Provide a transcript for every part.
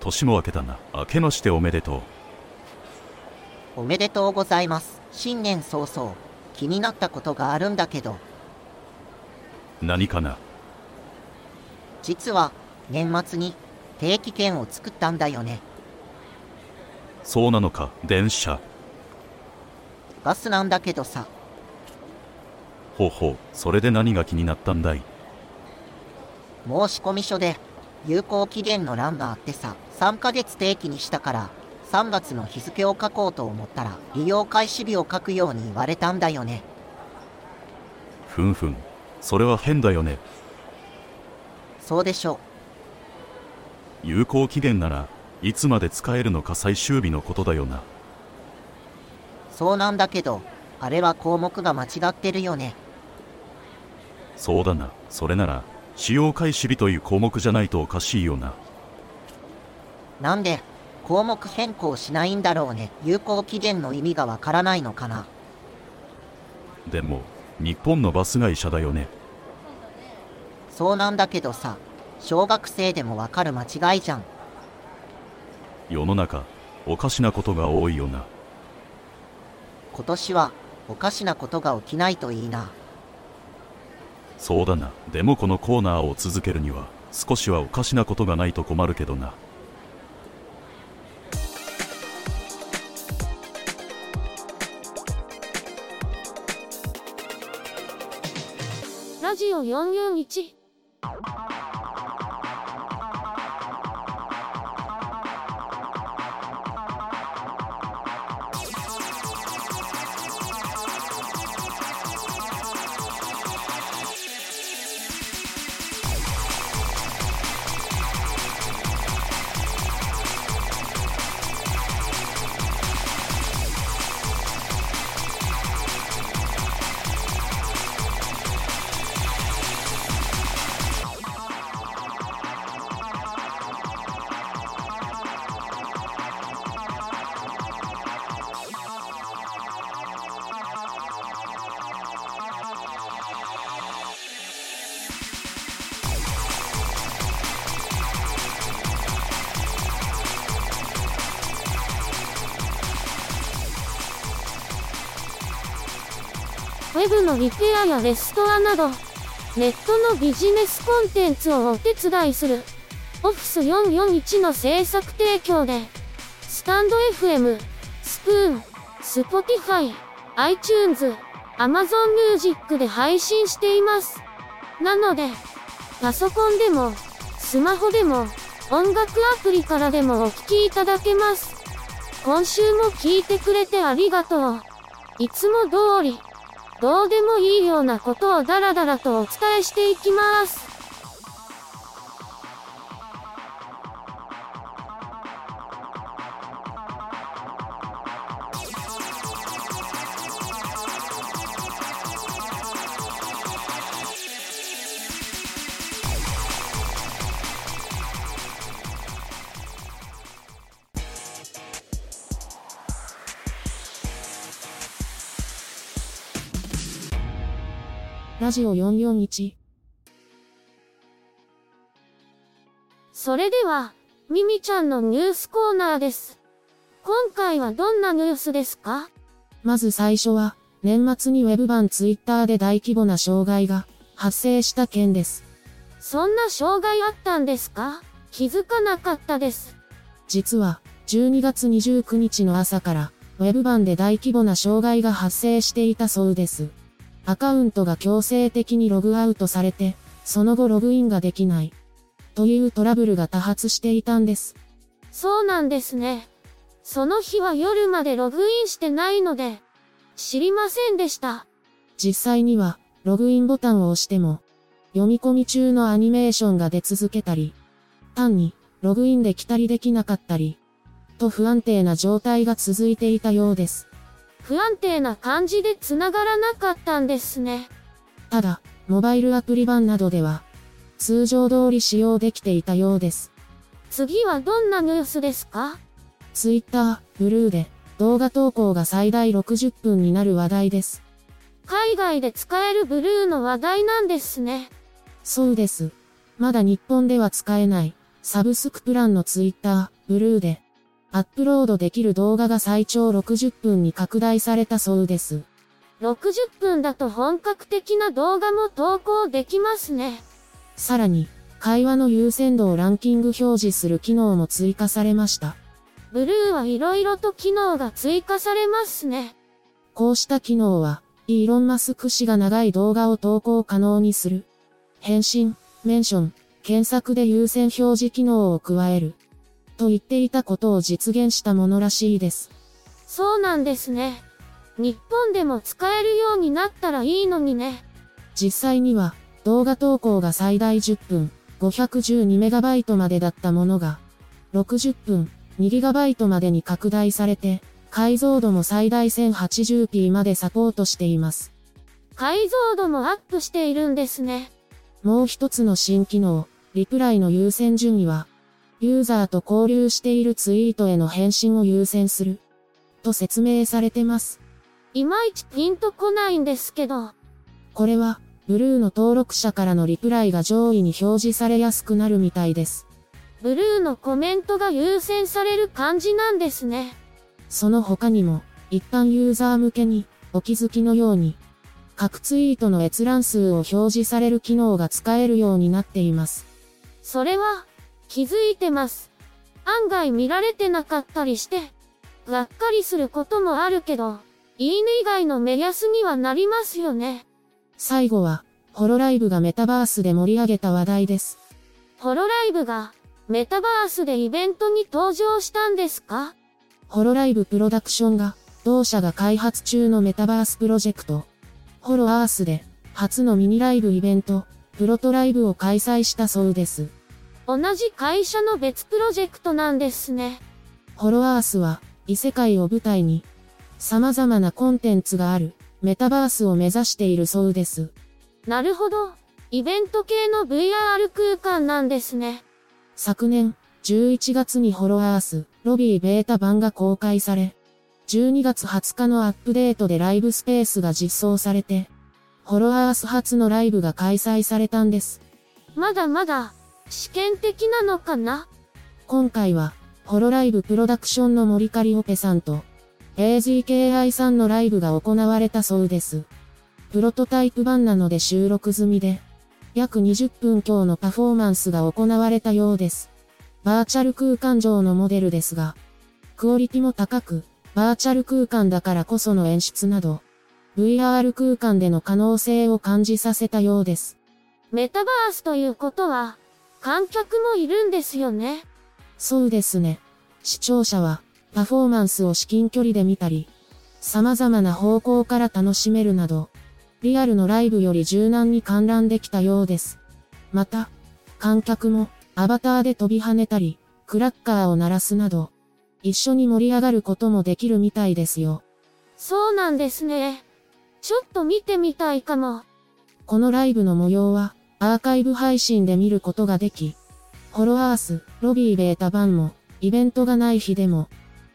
年も明けたな。明けましておめでとおめでとうございます。新年早々、気になったことがあるんだけど、う。何かな？実は年末に定期券を作ったんだよね。そうなのか、電車。バスなんだけどさ、ほうほう、それで何が気になったんだい？申込書で有効期限の欄があってさ、3ヶ月定期にしたから、3月の日付を書こうと思ったら、利用開始日を書くように言われたんだよね。ふんふん。それは変だよね。そうでしょ有効期限ならいつまで使えるのか最終日のことだよな。う。そうなんだけど、あれは項目が間違ってるよね。そうだな。それなら、使用開始日という項目じゃないとおかしいよな。なんで、項目変更しないんだろうね。有効期限の意味がわからないのかな。でも、日本のバス会社だよね。そうなんだけどさ、小学生でもわかる間違いじゃん。世の中、おかしなことが多いよな。今年は、おかしなことが起きないといいな。そうだな。でもこのコーナーを続けるには、少しはおかしなことがないと困るけどな。ラジオ441ェブのリペアやレストアなど、ネットのビジネスコンテンツをお手伝いする、オフィス441の制作提供で、 stand.fm、 Spoon、 Spotify、iTunes、Amazon Music で配信しています。なので、パソコンでも、スマホでも、音楽アプリからでもお聴きいただけます。今週も聞いてくれてありがとう。いつも通り、どうでもいいようなことをダラダラとお伝えしていきます。ラジオ441それでは、ミミちゃんのニュースコーナーです。今回はどんなニュースですか？まず最初は、年末にウェブ版ツイッターで大規模な障害が発生した件です。そんな障害あったんですか？気づかなかったです。実は、12月29日の朝から、ウェブ版で大規模な障害が発生していたそうです。アカウントが強制的にログアウトされて、その後ログインができない。というトラブルが多発していたんです。そうなんですね。その日は夜までログインしてないので、知りませんでした。実際には、ログインボタンを押しても、読み込み中のアニメーションが出続けたり、単に、ログインできたりできなかったり、と不安定な状態が続いていたようです。不安定な感じで繋がらなかったんですね。ただ、モバイルアプリ版などでは、通常通り使用できていたようです。次はどんなニュースですか？Twitter、ブルーで、動画投稿が最大60分になる話題です。海外で使えるブルーの話題なんですね。そうです。まだ日本では使えない、サブスクプランのツイッター、ブルーで、アップロードできる動画が最長60分に拡大されたそうです。60分だと本格的な動画も投稿できますね。さらに、会話の優先度をランキング表示する機能も追加されました。ブルーはいろいろと機能が追加されますね。こうした機能は、イーロン・マスク氏が長い動画を投稿可能にする。返信、メンション、検索で優先表示機能を加える。と言っていたことを実現したものらしいです。そうなんですね。日本でも使えるようになったらいいのにね。実際には、動画投稿が最大10分、512MB までだったものが、60分、2GB までに拡大されて、解像度も最大 1080p までサポートしています。解像度もアップしているんですね。もう一つの新機能、リプライの優先順位は、ユーザーと交流しているツイートへの返信を優先する。と説明されてます。いまいちピンとこないんですけど。これは、ブルーの登録者からのリプライが上位に表示されやすくなるみたいです。ブルーのコメントが優先される感じなんですね。その他にも、一般ユーザー向けに、お気づきのように、各ツイートの閲覧数を表示される機能が使えるようになっています。それは、気づいてます。案外見られてなかったりして、がっかりすることもあるけど、いいね以外の目安にはなりますよね。最後は、ホロライブがメタバースで盛り上げた話題です。ホロライブが、メタバースでイベントに登場したんですか？ホロライブプロダクションが、同社が開発中のメタバースプロジェクト、ホロアースで、初のミニライブイベント、プロトライブを開催したそうです。同じ会社の別プロジェクトなんですね。ホロアースは、異世界を舞台に、様々なコンテンツがある、メタバースを目指しているそうです。なるほど。イベント系の VR 空間なんですね。昨年、11月にホロアース、ロビーベータ版が公開され、12月20日のアップデートでライブスペースが実装されて、ホロアース初のライブが開催されたんです。まだまだ、試験的なのかな？今回は、ホロライブプロダクションの森カリオペさんと、AGKI さんのライブが行われたそうです。プロトタイプ版なので収録済みで、約20分強のパフォーマンスが行われたようです。バーチャル空間上のモデルですが、クオリティも高く、バーチャル空間だからこその演出など、VR 空間での可能性を感じさせたようです。メタバースということは、観客もいるんですよね。そうですね。視聴者は、パフォーマンスを至近距離で見たり、様々な方向から楽しめるなど、リアルのライブより柔軟に観覧できたようです。また、観客も、アバターで飛び跳ねたり、クラッカーを鳴らすなど、一緒に盛り上がることもできるみたいですよ。そうなんですね。ちょっと見てみたいかも。このライブの模様は、アーカイブ配信で見ることができ、ホロアース、ロビーベータ版も、イベントがない日でも、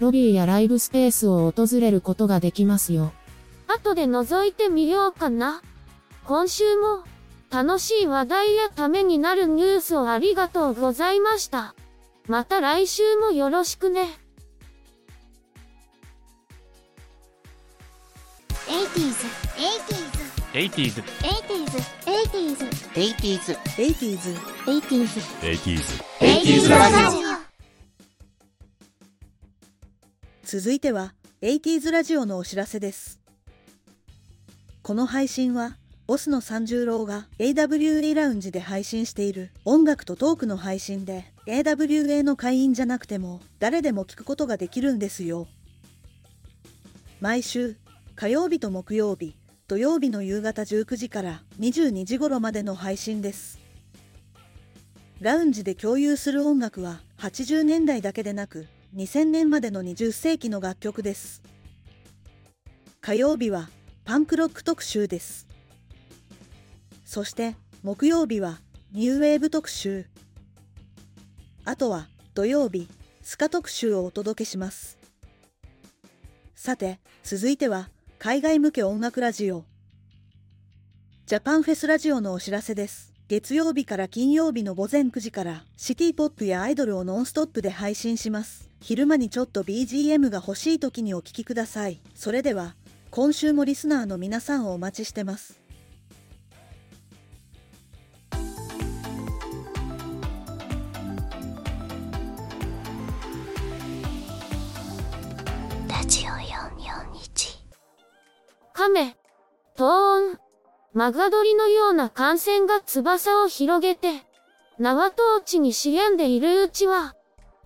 ロビーやライブスペースを訪れることができますよ。後で覗いてみようかな。今週も、楽しい話題やためになるニュースをありがとうございました。また来週もよろしくね。80s, 80s, 80s, 80s, 80s, 80s, 80s, 80s, ラジオ。続いては 80s ラジオのお知らせです。この配信は、オスの三十郎が AWA ラウンジで配信している音楽とトークの配信で AWA の会員じゃなくても誰でも聞くことができるんですよ。毎週火曜日と木曜日、土曜日の夕方19時から22時頃までの配信です。ラウンジで共有する音楽は80年代だけでなく2000年までの20世紀の楽曲です。火曜日はパンクロック特集です。そして木曜日はニューウェーブ特集。あとは土曜日、スカ特集をお届けします。さて、続いては海外向け音楽ラジオ。ジャパンフェスラジオのお知らせです。月曜日から金曜日の午前9時からシティポップやアイドルをノンストップで配信します。昼間にちょっと BGM が欲しい時にお聴きください。それでは、今週もリスナーの皆さんをお待ちしてます。亀、東音、マガドリのような感染が翼を広げて、縄統治にしやんでいるうちは、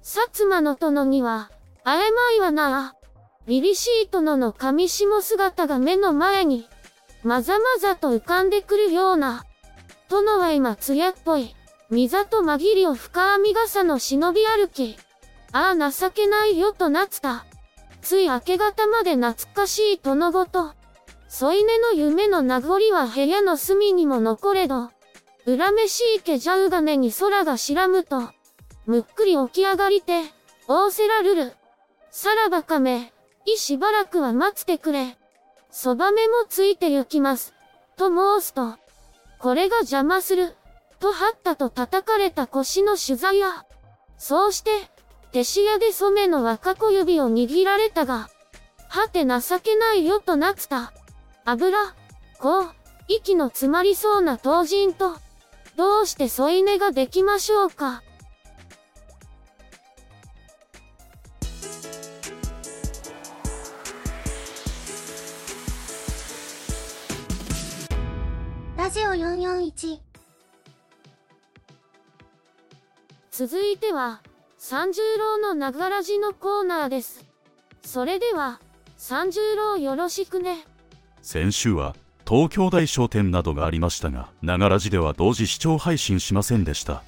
薩摩の殿には、会えまいわなあ。凛々しい殿の上下姿が目の前に、まざまざと浮かんでくるような。殿は今艶っぽい、みざと紛りを深編み傘の忍び歩き。ああ情けないよとなつた。つい明け方まで懐かしい殿ごと。添い寝の夢の名残は部屋の隅にも残れど、恨めしいけじゃうがねに空が白むと、むっくり起き上がりて、仰せらるる。さらば亀、いしばらくは待つてくれ。そばめもついて行きます。と申すと、これが邪魔する。とはったと叩かれた腰の取材や、そうして、手し屋で染めの若子指を握られたが、はて情けないよとなつた。油、こう、息の詰まりそうな当人と、どうして添い寝ができましょうか？ラジオ441続いては、三十郎のながらじのコーナーです。それでは、三十郎よろしくね。先週は東京大商店などがありましたがながらじでは同時視聴配信しませんでした。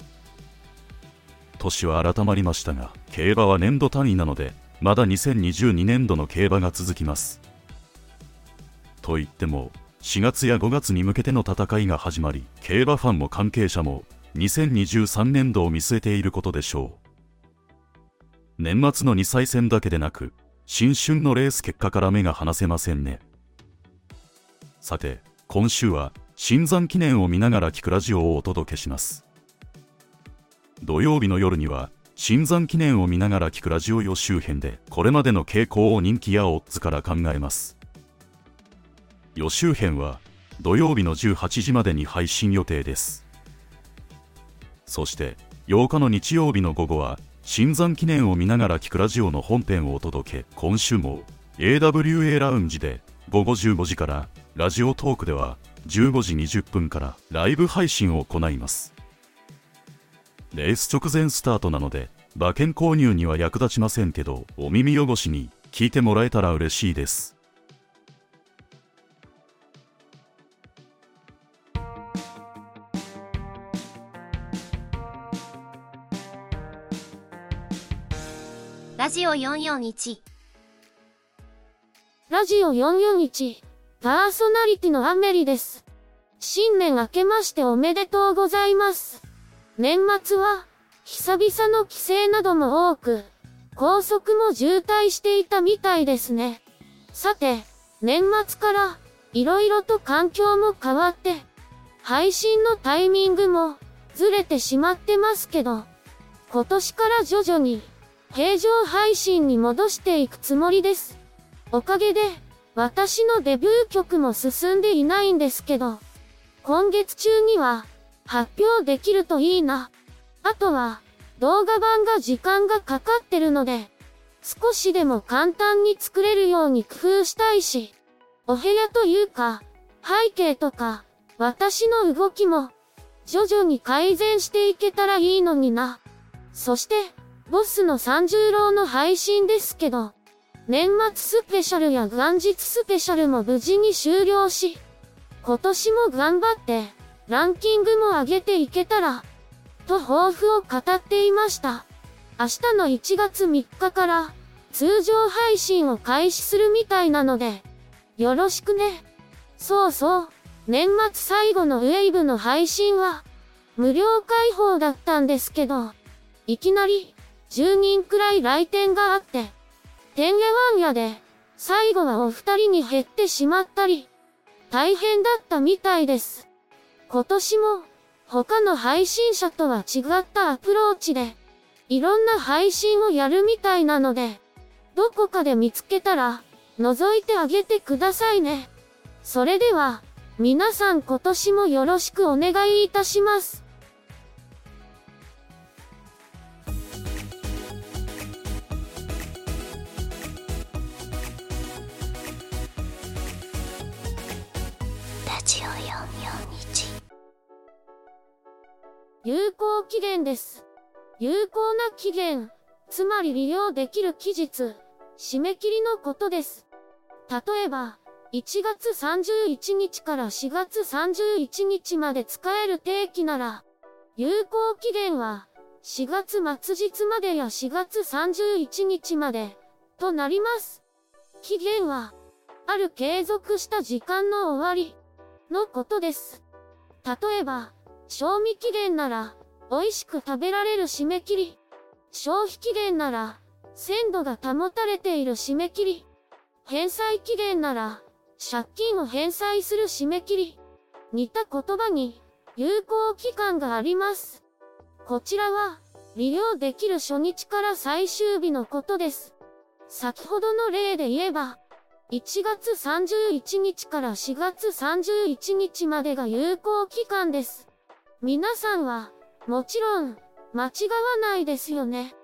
年は改まりましたが競馬は年度単位なのでまだ2022年度の競馬が続きます。と言っても4月や5月に向けての戦いが始まり競馬ファンも関係者も2023年度を見据えていることでしょう。年末の2歳戦だけでなく新春のレース結果から目が離せませんね。さて、今週は、新山記念を見ながら聞くラジオをお届けします。土曜日の夜には、新山記念を見ながら聞くラジオ予習編で、これまでの傾向を人気やオッズから考えます。予習編は、土曜日の18時までに配信予定です。そして、8日の日曜日の午後は、新山記念を見ながら聞くラジオの本編をお届け、今週も、AWA ラウンジで、午後15時からラジオトークでは15時20分からライブ配信を行います。レース直前スタートなので馬券購入には役立ちませんけどお耳汚しに聞いてもらえたら嬉しいです。ラジオ441ラジオ441、パーソナリティのアメリです。新年明けましておめでとうございます。年末は、久々の帰省なども多く、高速も渋滞していたみたいですね。さて、年末から、色々と環境も変わって、配信のタイミングも、ずれてしまってますけど、今年から徐々に、平常配信に戻していくつもりです。おかげで、私のデビュー曲も進んでいないんですけど、今月中には、発表できるといいな。あとは、動画版が時間がかかってるので、少しでも簡単に作れるように工夫したいし、お部屋というか、背景とか、私の動きも、徐々に改善していけたらいいのにな。そして、ボスの三十郎の配信ですけど、年末スペシャルや元日スペシャルも無事に終了し、今年も頑張って、ランキングも上げていけたら、と抱負を語っていました。明日の1月3日から、通常配信を開始するみたいなので、よろしくね。そうそう、年末最後のウェイブの配信は、無料開放だったんですけど、いきなり、10人くらい来店があって、てんやわんやで、最後はお二人に減ってしまったり、大変だったみたいです。今年も、他の配信者とは違ったアプローチで、いろんな配信をやるみたいなので、どこかで見つけたら、覗いてあげてくださいね。それでは、皆さん今年もよろしくお願いいたします。ラジオ441有効期限です。有効な期限、つまり利用できる期日、締め切りのことです。例えば、1月31日から4月31日まで使える定期なら、有効期限は4月末日までや4月31日までとなります。期限は、ある継続した時間の終わりのことです。例えば、賞味期限なら、美味しく食べられる締め切り。消費期限なら、鮮度が保たれている締め切り。返済期限なら、借金を返済する締め切り。似た言葉に、有効期間があります。こちらは、利用できる初日から最終日のことです。先ほどの例で言えば、1月31日から4月31日までが有効期間です。皆さんは、もちろん、間違わないですよね。